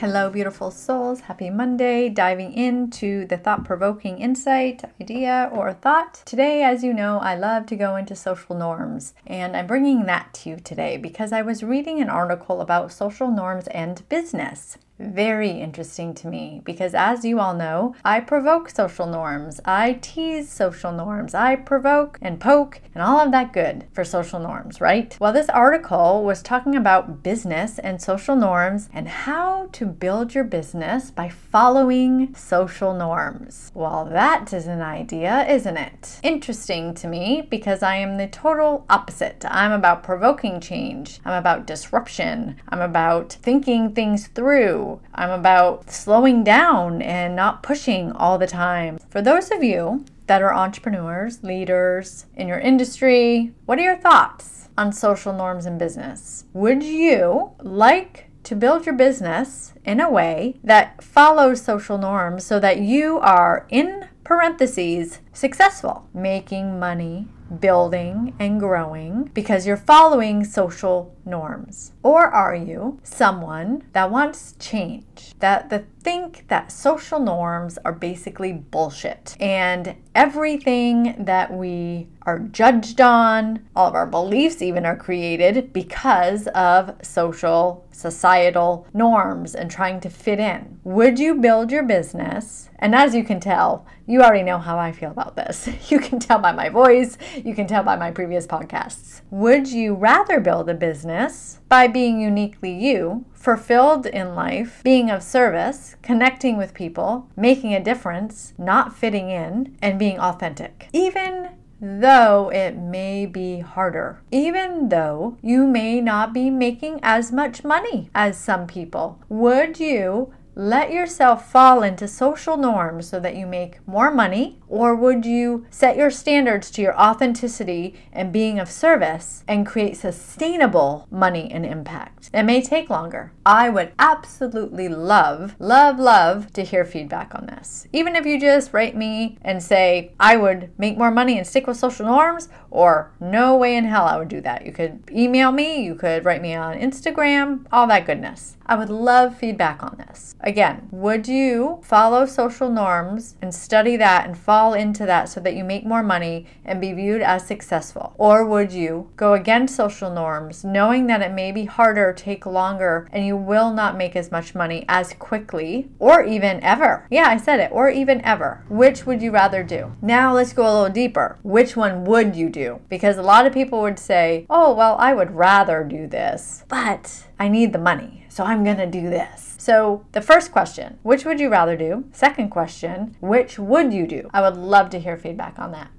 Hello, beautiful souls. Happy Monday. Diving into the thought provoking insight, idea, or thought. Today, as you know, I love to go into social norms, and I'm bringing that to you today because I was reading an article about social norms and business very interesting to me because, as you all know, I provoke social norms, I tease social norms, I provoke and poke and all of that good for social norms, right? Well, this article was talking about business and social norms and how to build your business by following social norms. Well, that is an idea, isn't it? Interesting to me because I am the total opposite. I'm about provoking change, I'm about disruption, I'm about thinking things through. I'm about slowing down and not pushing all the time. For those of you that are entrepreneurs, leaders in your industry, what are your thoughts on social norms in business? Would you like to build your business in a way that follows social norms so that you are in parentheses successful, making money building and growing because you're following social norms? Or are you someone that wants change, that the think that social norms are basically bullshit and everything that we are judged on, all of our beliefs even are created because of social societal norms and trying to fit in. Would you build your business? And as you can tell, you already know how I feel about this. You can tell by my voice, you can tell by my previous podcasts. Would you rather build a business by being uniquely you, fulfilled in life, being of service, connecting with people, making a difference, not fitting in, and being authentic? Even though it may be harder, even though you may not be making as much money as some people. Would you let yourself fall into social norms so that you make more money? Or would you set your standards to your authenticity and being of service and create sustainable money and impact? It may take longer. I would absolutely love, love, love to hear feedback on this. Even if you just write me and say, I would make more money and stick with social norms, or no way in hell I would do that. You could email me, you could write me on Instagram, all that goodness. I would love feedback on this. Again, would you follow social norms and study that and fall into that so that you make more money and be viewed as successful? Or would you go against social norms, knowing that it may be harder, take longer, and you will not make as much money as quickly or even ever? Yeah, I said it, or even ever. Which would you rather do? Now let's go a little deeper. Which one would you do? Because a lot of people would say, oh, well, I would rather do this, but I need the money, so I'm gonna do this. So, the first question, which would you rather do? Second question, which would you do? I would love to hear feedback on that.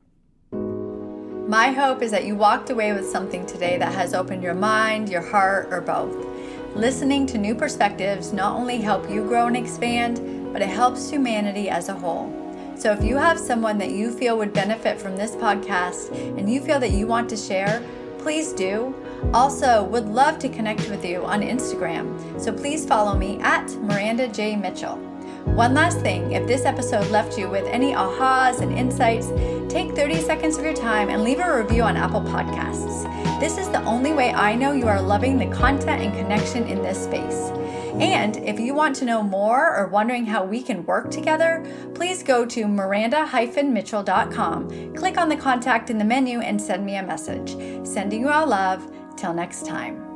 My hope is that you walked away with something today that has opened your mind, your heart, or both. Listening to new perspectives not only help you grow and expand, but it helps humanity as a whole. So if you have someone that you feel would benefit from this podcast and you feel that you want to share, please do. Also, would love to connect with you on Instagram, so please follow me at Miranda J. Mitchell. One last thing if this episode left you with any ahas and insights, take 30 seconds of your time and leave a review on Apple Podcasts. This is the only way I know you are loving the content and connection in this space. And if you want to know more or wondering how we can work together, please go to miranda-mitchell.com, click on the contact in the menu, and send me a message. Sending you all love. Till next time.